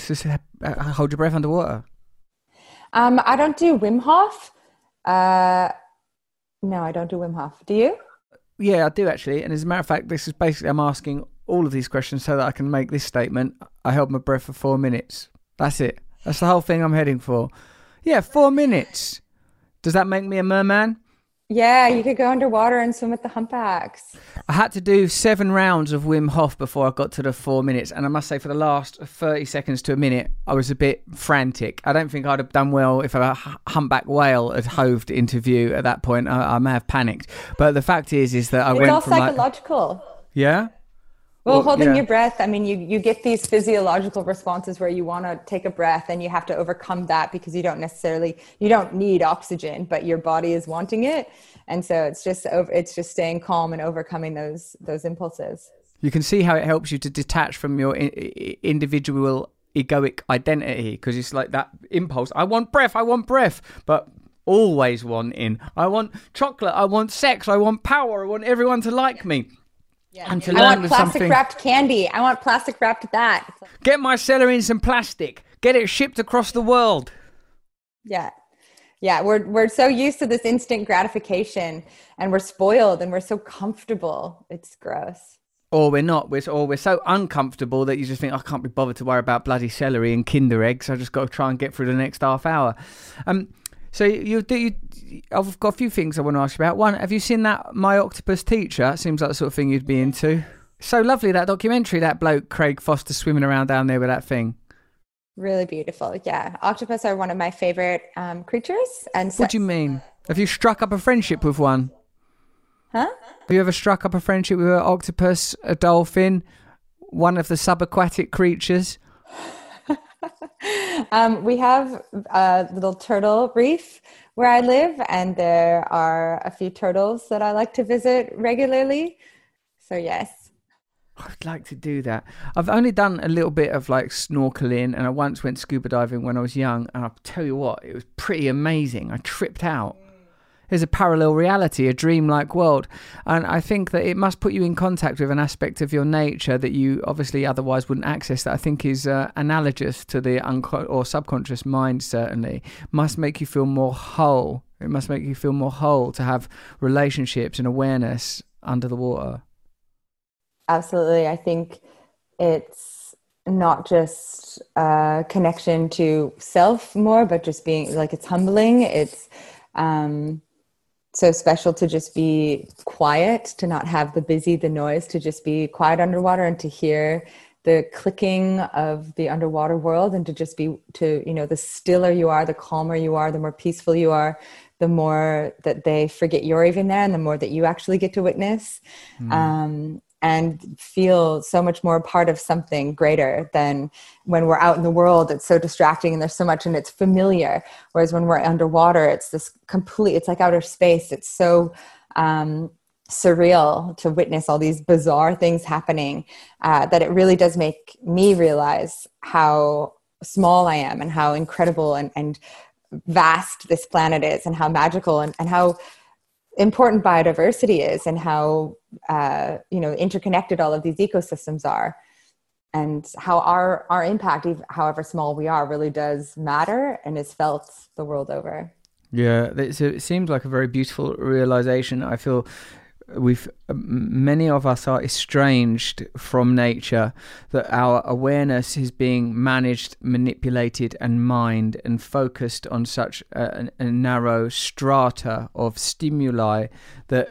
uh, hold your breath underwater? Um, I don't do Wim Hof. Uh, no, I don't do Wim Hof. Do you? Yeah, I do actually. And as a matter of fact, this is basically I'm asking all of these questions so that I can make this statement. I held my breath for four minutes. That's it. That's the whole thing I'm heading for. Yeah, four minutes. Does that make me a merman? Yeah, you could go underwater and swim with the humpbacks. I had to do seven rounds of Wim Hof before I got to the four minutes, and I must say, for the last thirty seconds to a minute, I was a bit frantic. I don't think I'd have done well if a humpback whale had hoved into view at that point. I, I may have panicked, but the fact is, is that I It's went all from like, psychological. yeah, Well, Well, holding yeah. your breath, I mean, you, you get these physiological responses where you want to take a breath and you have to overcome that because you don't necessarily, you don't need oxygen, but your body is wanting it. And so it's just, over, it's just staying calm and overcoming those, those impulses. you can see how it helps you to detach from your individual egoic identity because it's like that impulse. I want breath. I want breath, but always wanting. I want chocolate. I want sex. I want power. I want everyone to like me. And to I learn want with plastic something. wrapped candy. I want plastic wrapped that. Get my celery in some plastic. Get it shipped across the world. yeah. Yeah. We're, we're so used to this instant gratification and we're spoiled and we're so comfortable. It's gross. Or we're not. We're or we're so uncomfortable that you just think I can't be bothered to worry about bloody celery and Kinder eggs. I just got to try and get through the next half hour. Um. So you do. You, I've got a few things I want to ask you about. One, have you seen that My Octopus Teacher? Seems like the sort of thing you'd be into. So lovely that documentary. That bloke Craig Foster swimming around down there with that thing. Really beautiful. Yeah. Octopus are one of my favorite um, creatures. And What do you mean? Have you struck up a friendship with one? Huh? Have you ever struck up a friendship with an octopus, a dolphin, one of the subaquatic creatures? Um, we have a little turtle reef where I live, and there are a few turtles that I like to visit regularly. So, yes. I'd like to do that. I've only done a little bit of like snorkeling, and I once went scuba diving when I was young. And I'll tell you what, it was pretty amazing. I tripped out. There's a parallel reality, a dreamlike world, and I think that it must put you in contact with an aspect of your nature that you obviously otherwise wouldn't access. That I think is uh, analogous to the unco- or subconscious mind. Certainly, must make you feel more whole. It must make you feel more whole to have relationships and awareness under the water. Absolutely. I think it's not just a connection to self more, but just being like it's humbling. It's um, so special to just be quiet, to not have the busy, the noise, to just be quiet underwater and to hear the clicking of the underwater world and to just be to you know the stiller you are the calmer you are the more peaceful you are the more that they forget you're even there and the more that you actually get to witness. Um, and feel so much more part of something greater than when we're out in the world it's so distracting and there's so much and it's familiar. Whereas when we're underwater it's this complete it's like outer space. It's so um, surreal to witness all these bizarre things happening uh, that it really does make me realize how small I am and how incredible and, and vast this planet is and how magical and, and how important biodiversity is and how uh, you know interconnected all of these ecosystems are. And how our our impact however small we are really does matter and is felt the world over. Yeah it seems like a very beautiful realization. I feel we've many of us are estranged from nature that our awareness is being managed manipulated and mined and focused on such a, a narrow strata of stimuli that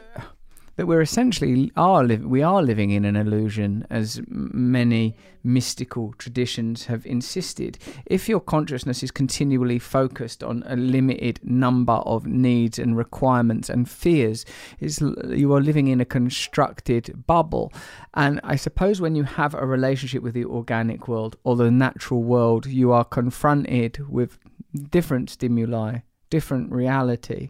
that we're essentially are li- we are living in an illusion, as many mystical traditions have insisted. If your consciousness is continually focused on a limited number of needs and requirements and fears, is you are living in a constructed bubble. And I suppose when you have a relationship with the organic world or the natural world, you are confronted with different stimuli, different reality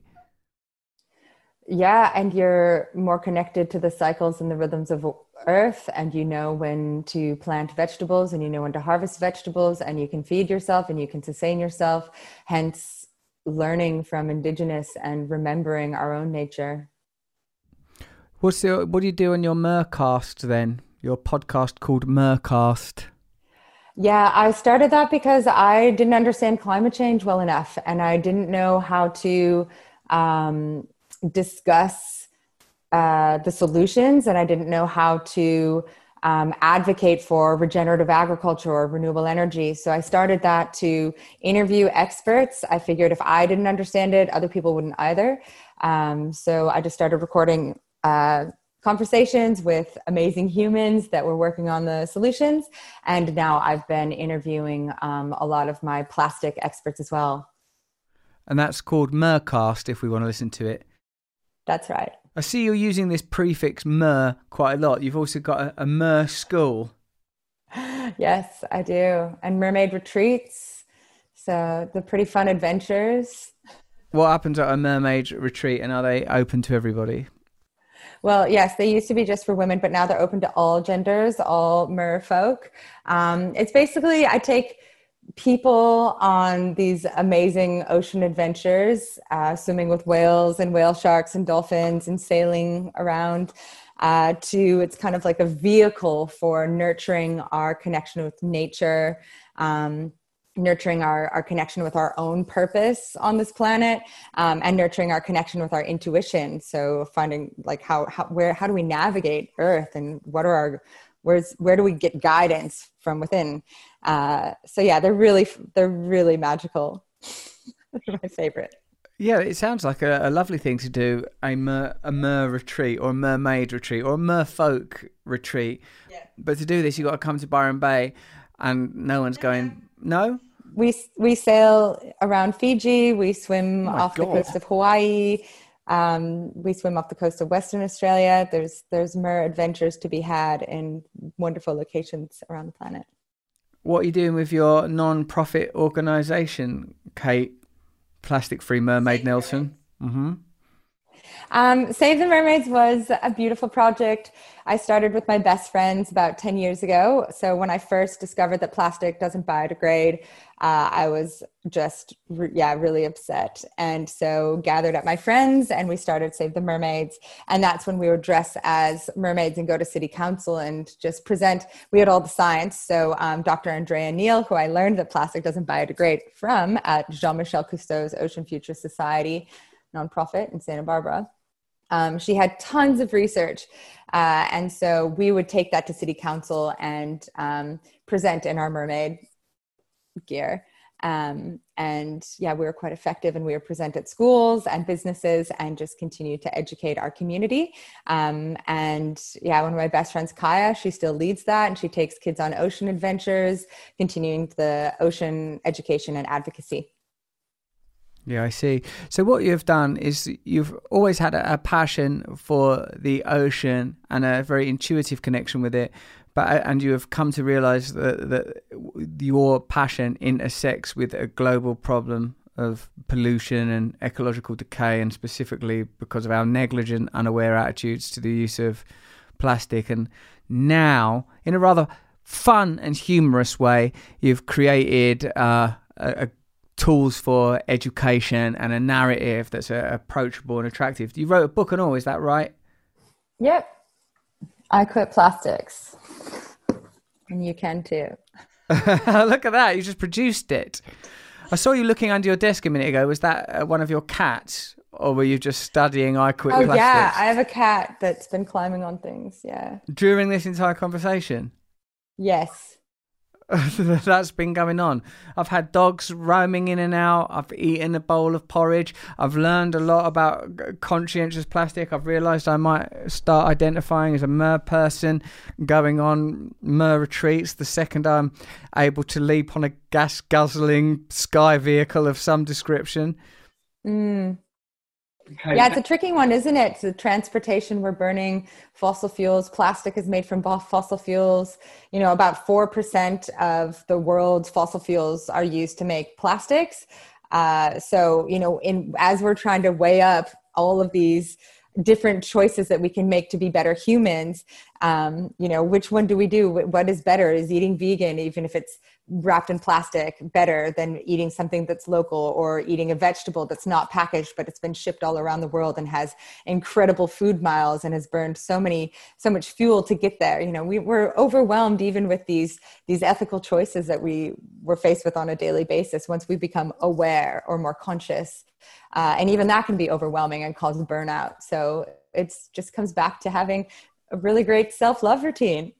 yeah, and you're more connected to the cycles and the rhythms of earth, and you know when to plant vegetables, and you know when to harvest vegetables, and you can feed yourself and you can sustain yourself. Hence, learning from indigenous and remembering our own nature. What's the, what do you do on your Mercast then? Your podcast called Mercast. Yeah, I started that because I didn't understand climate change well enough, and I didn't know how to um, discuss uh, the solutions and I didn't know how to um, advocate for regenerative agriculture or renewable energy. So I started that to interview experts. I figured if I didn't understand it, other people wouldn't either. Um, so I just started recording uh, conversations with amazing humans that were working on the solutions. And now I've been interviewing um, a lot of my plastic experts as well. And that's called Mercast if we want to listen to it. That's right. I see you're using this prefix mer quite a lot. You've also got a, a mer school. Yes, I do. And mermaid retreats. So the pretty fun adventures. What happens at a mermaid retreat and are they open to everybody? Well, yes, they used to be just for women, but now they're open to all genders, all mer folk. Um, it's basically, I take people on these amazing ocean adventures, uh, swimming with whales and whale sharks and dolphins and sailing around. Uh, to it's kind of like a vehicle for nurturing our connection with nature, um, nurturing our, our connection with our own purpose on this planet, um, and nurturing our connection with our intuition. So finding like how, how where how do we navigate Earth and what are our where's where do we get guidance from within uh, so yeah they're really they're really magical my favorite yeah it sounds like a, a, lovely thing to do a mer, a mer retreat or a mermaid retreat or a merfolk retreat yeah. but to do this you've got to come to byron bay and no one's going no we we sail around fiji we swim oh off God. the coast of hawaii um, we swim off the coast of Western Australia. There's there's more adventures to be had in wonderful locations around the planet. What are you doing with your non-profit organisation, Kate? Plastic Free Mermaid Nelson. Mm-hmm. Um, Save the Mermaids was a beautiful project. I started with my best friends about 10 years ago. So when I first discovered that plastic doesn't biodegrade, uh, I was just, re- yeah, really upset. And so gathered up my friends and we started Save the Mermaids. And that's when we would dress as mermaids and go to city council and just present. We had all the science. So um, Dr. Andrea Neal, who I learned that plastic doesn't biodegrade from at Jean-Michel Cousteau's Ocean Future Society nonprofit in Santa Barbara. Um, she had tons of research. Uh, and so we would take that to city council and um, present in our mermaid gear. Um, and yeah, we were quite effective and we were present at schools and businesses and just continue to educate our community. Um, and yeah, one of my best friends, Kaya, she still leads that and she takes kids on ocean adventures, continuing the ocean education and advocacy. Yeah, I see. So what you've done is you've always had a, a, passion for the ocean and a very intuitive connection with it, but uh, and you have come to realize that, that your passion intersects with a global problem of pollution and ecological decay, and specifically because of our negligent, unaware attitudes to the use of plastic. And now, in a rather fun and humorous way, you've created uh, a, a tools for education and a narrative that's uh, approachable and attractive. You wrote a book and all, is that right? Yep. I quit plastics. And you can too. Look at that. You just produced it. I saw you looking under your desk a minute ago. Was that uh, one of your cats? Or were you just studying I quit Oh, plastics yeah. I have a cat that's been climbing on things. Yeah. during this entire conversation? Yes. That's been going on. I've had dogs roaming in and out. I've eaten a bowl of porridge. I've learned a lot about conscientious plastic. I've realised I might start identifying as a mer person, going on mer retreats the second I'm able to leap on a gas guzzling sky vehicle of some description. Mm. Yeah, it's a tricky one, isn't it? The transportation, we're burning fossil fuels. Plastic is made from fossil fuels. You know, about 4% of the world's fossil fuels are used to make plastics. Uh, so, you know, in as we're trying to weigh up all of these different choices that we can make to be better humans, um, you know, which one do we do? What is better? Is eating vegan, even if it's wrapped in plastic better than eating something that's local or eating a vegetable that's not packaged but it's been shipped all around the world and has incredible food miles and has burned so many so much fuel to get there. You know we, we're overwhelmed even with these these ethical choices that we we're faced with on a daily basis once we become aware or more conscious. Uh, and even that can be overwhelming and cause burnout. So it just comes back to having a really great self-love routine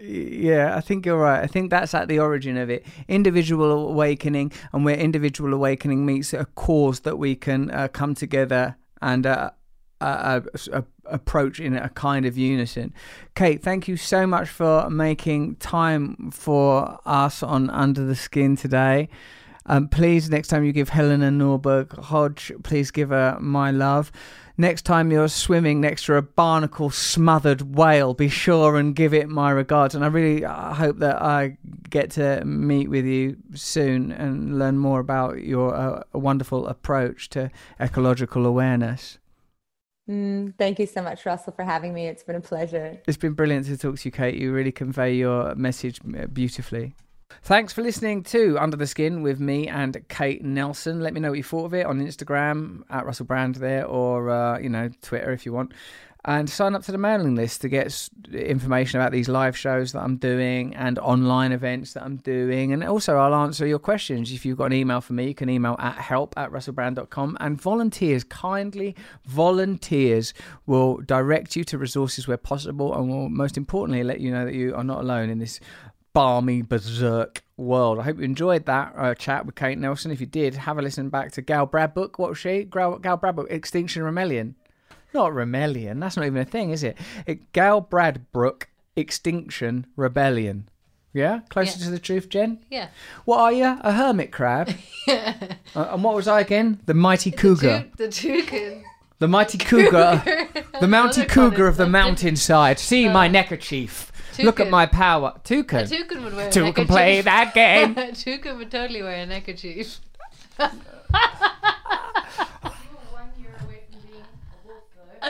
Yeah, I think you're right. I think that's at the origin of it. Individual awakening, and where individual awakening meets a cause that we can uh, come together and uh, uh, uh, approach in a kind of unison. Kate, thank you so much for making time for us on Under the Skin today. Um, please, next time you give Helena Norberg Hodge, please give her my love. Next time you're swimming next to a barnacle smothered whale, be sure and give it my regards. And I really uh, hope that I get to meet with you soon and learn more about your uh, wonderful approach to ecological awareness. Mm, thank you so much, Russell, for having me. It's been a pleasure. It's been brilliant to talk to you, Kate. You really convey your message uh, beautifully. Thanks for listening to Under the Skin with me and Kate Nelson. Let me know what you thought of it on Instagram at Russell Brand there, or uh, you know Twitter if you want. And sign up to the mailing list to get information about these live shows that I'm doing and online events that I'm doing. And also, I'll answer your questions. If you've got an email for me, you can email at help at russellbrand.com. And volunteers, kindly volunteers, will direct you to resources where possible and will most importantly let you know that you are not alone in this balmy berserk world. I hope you enjoyed that uh, chat with Kate Nelson. If you did, have a listen back to Gal Bradbook. What was she? Gal, Gal Bradbook, Extinction Rebellion. Not Rebellion. That's not even a thing, is it? it Gal Bradbrook, Extinction Rebellion. Yeah, closer Yeah. to the truth, Jen. Yeah. What are you? A hermit crab? Uh, and what was I again? The mighty cougar. Tou- the toucan. The mighty cougar. the mounty cougar of the mountainside. See my neckerchief. Look at my power. A Toucan. toucan would wear a Toucan play neckerchief. that game. Toucan would totally wear a neckerchief.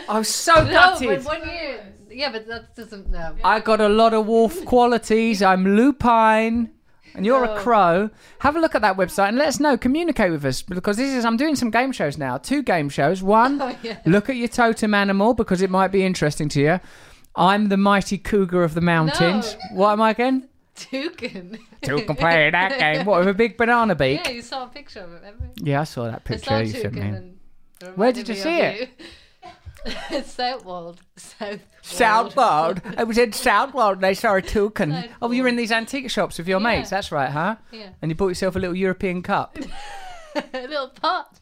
I was so No, gutted. but one year. Yeah, but that doesn't. No. I got a lot of wolf qualities. I'm lupine. And you're a crow. Have a look at that website and let us know. Communicate with us because this is. I'm doing some game shows now. Two game shows. One, Oh, yeah. look at your totem animal because it might be interesting to you. I'm the mighty cougar of the mountains. No. What am I again? Toucan. Two can play that game. What with a big banana beak? Yeah, you saw a picture of it, remember? Yeah, I saw that I picture saw you sent me. Where did you see it? you. Southwold. South. Southwold. I was in Southwold and they saw a toucan. Oh, you were in these antique shops with your mates. That's right, huh? Yeah. And you bought yourself a little European cup. a little pot.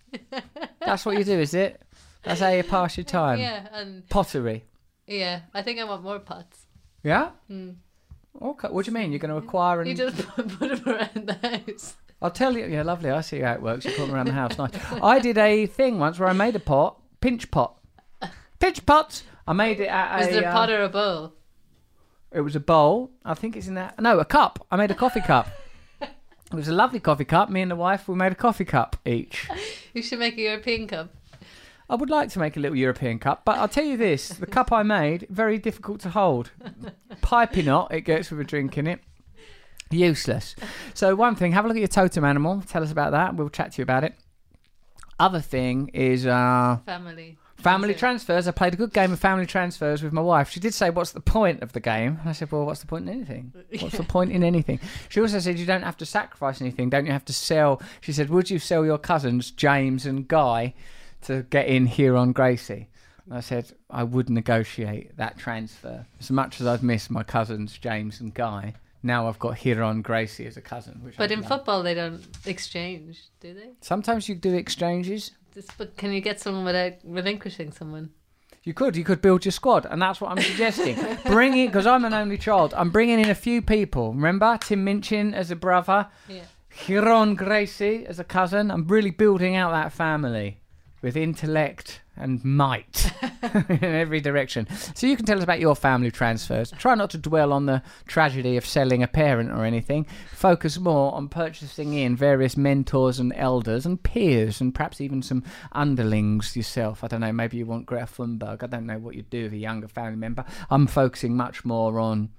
That's what you do, is it? That's how you pass your time. yeah, and Pottery. Yeah, I think I want more pots. Yeah? Okay. What do you mean? You're going to acquire and. You just put, put them around the house. I'll tell you. Yeah, lovely. I see how it works. You put them around the house. Nice. I did a thing once where I made a pot. Pinch pot. Pinch pots. I made it at Was a... it a uh, pot or a bowl? It was a bowl. I think it's in that. No, a cup. I made a coffee cup. It was a lovely coffee cup. Me and the wife, we made a coffee cup each. You should make a European cup. I would like to make a little European cup, but I'll tell you this: the cup I made very difficult to hold. Piping hot, it gets with a drink in it. Useless. So one thing, have a look at your totem animal. Tell us about that. We'll chat to you about it. Other thing is uh, Family. family transfers. I played a good game of family transfers with my wife. She did say, "What's the point of the game?" And I said, "Well, what's the point in anything? What's the point in anything?" She also said, "You don't have to sacrifice anything. Don't you have to sell?" She said, "Would you sell your cousins James and Guy to get in Ryron Gracie?" And I said, "I would negotiate that transfer as much as I've missed my cousins James and Guy." Now I've got Ryron Gracie as a cousin. Which But I in love. football, they don't exchange, do they? sometimes you do exchanges. This, but can you get someone without relinquishing someone? You could. You could build your squad, and that's what I'm suggesting. Bring in, because I'm an only child. I'm bringing in a few people. Remember, Tim Minchin as a brother, Yeah. Ryron Gracie as a cousin. I'm really building out that family with intellect and might in every direction. So you can tell us about your family transfers. Try not to dwell on the tragedy of selling a parent or anything. Focus more on purchasing in various mentors and elders and peers and perhaps even some underlings yourself. I don't know, maybe you want Greta Thunberg. I don't know what you'd do with a younger family member. I'm focusing much more on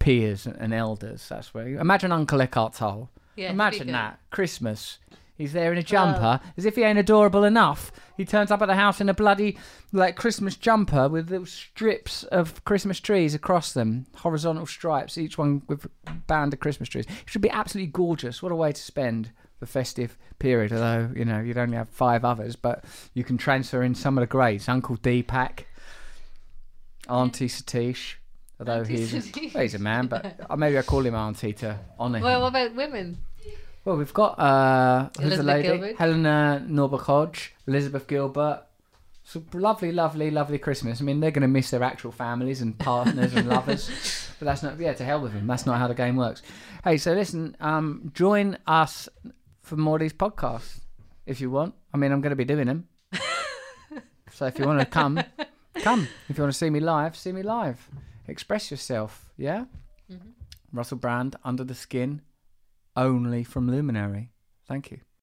peers and elders. That's where you imagine Uncle Eckhart Tolle. Yeah, Imagine that. Christmas. He's there in a jumper, oh. as if he ain't adorable enough. He turns up at the house in a bloody like Christmas jumper with little strips of Christmas trees across them, horizontal stripes, each one with a band of Christmas trees. It should be absolutely gorgeous. What a way to spend the festive period. Although you know you'd only have five others, but you can transfer in some of the greats. Uncle Deepak, Auntie Satish. Although Auntie he's Satish. well, he's a man, but maybe I call him Auntie to honour him. Well, what about women? Well, we've got uh, who's the lady? Gilbert. Helena Norberg Hodge, Elizabeth Gilbert. So lovely, lovely, lovely Christmas. I mean, they're going to miss their actual families and partners and lovers, but that's not. Yeah, to hell with them. That's not how the game works. Hey, so listen, um, join us for more of these podcasts if you want. I mean, I'm going to be doing them. so if you want to come, come. If you want to see me live, see me live. Express yourself. Yeah. Russell Brand, Under the Skin, only from Luminary. Thank you.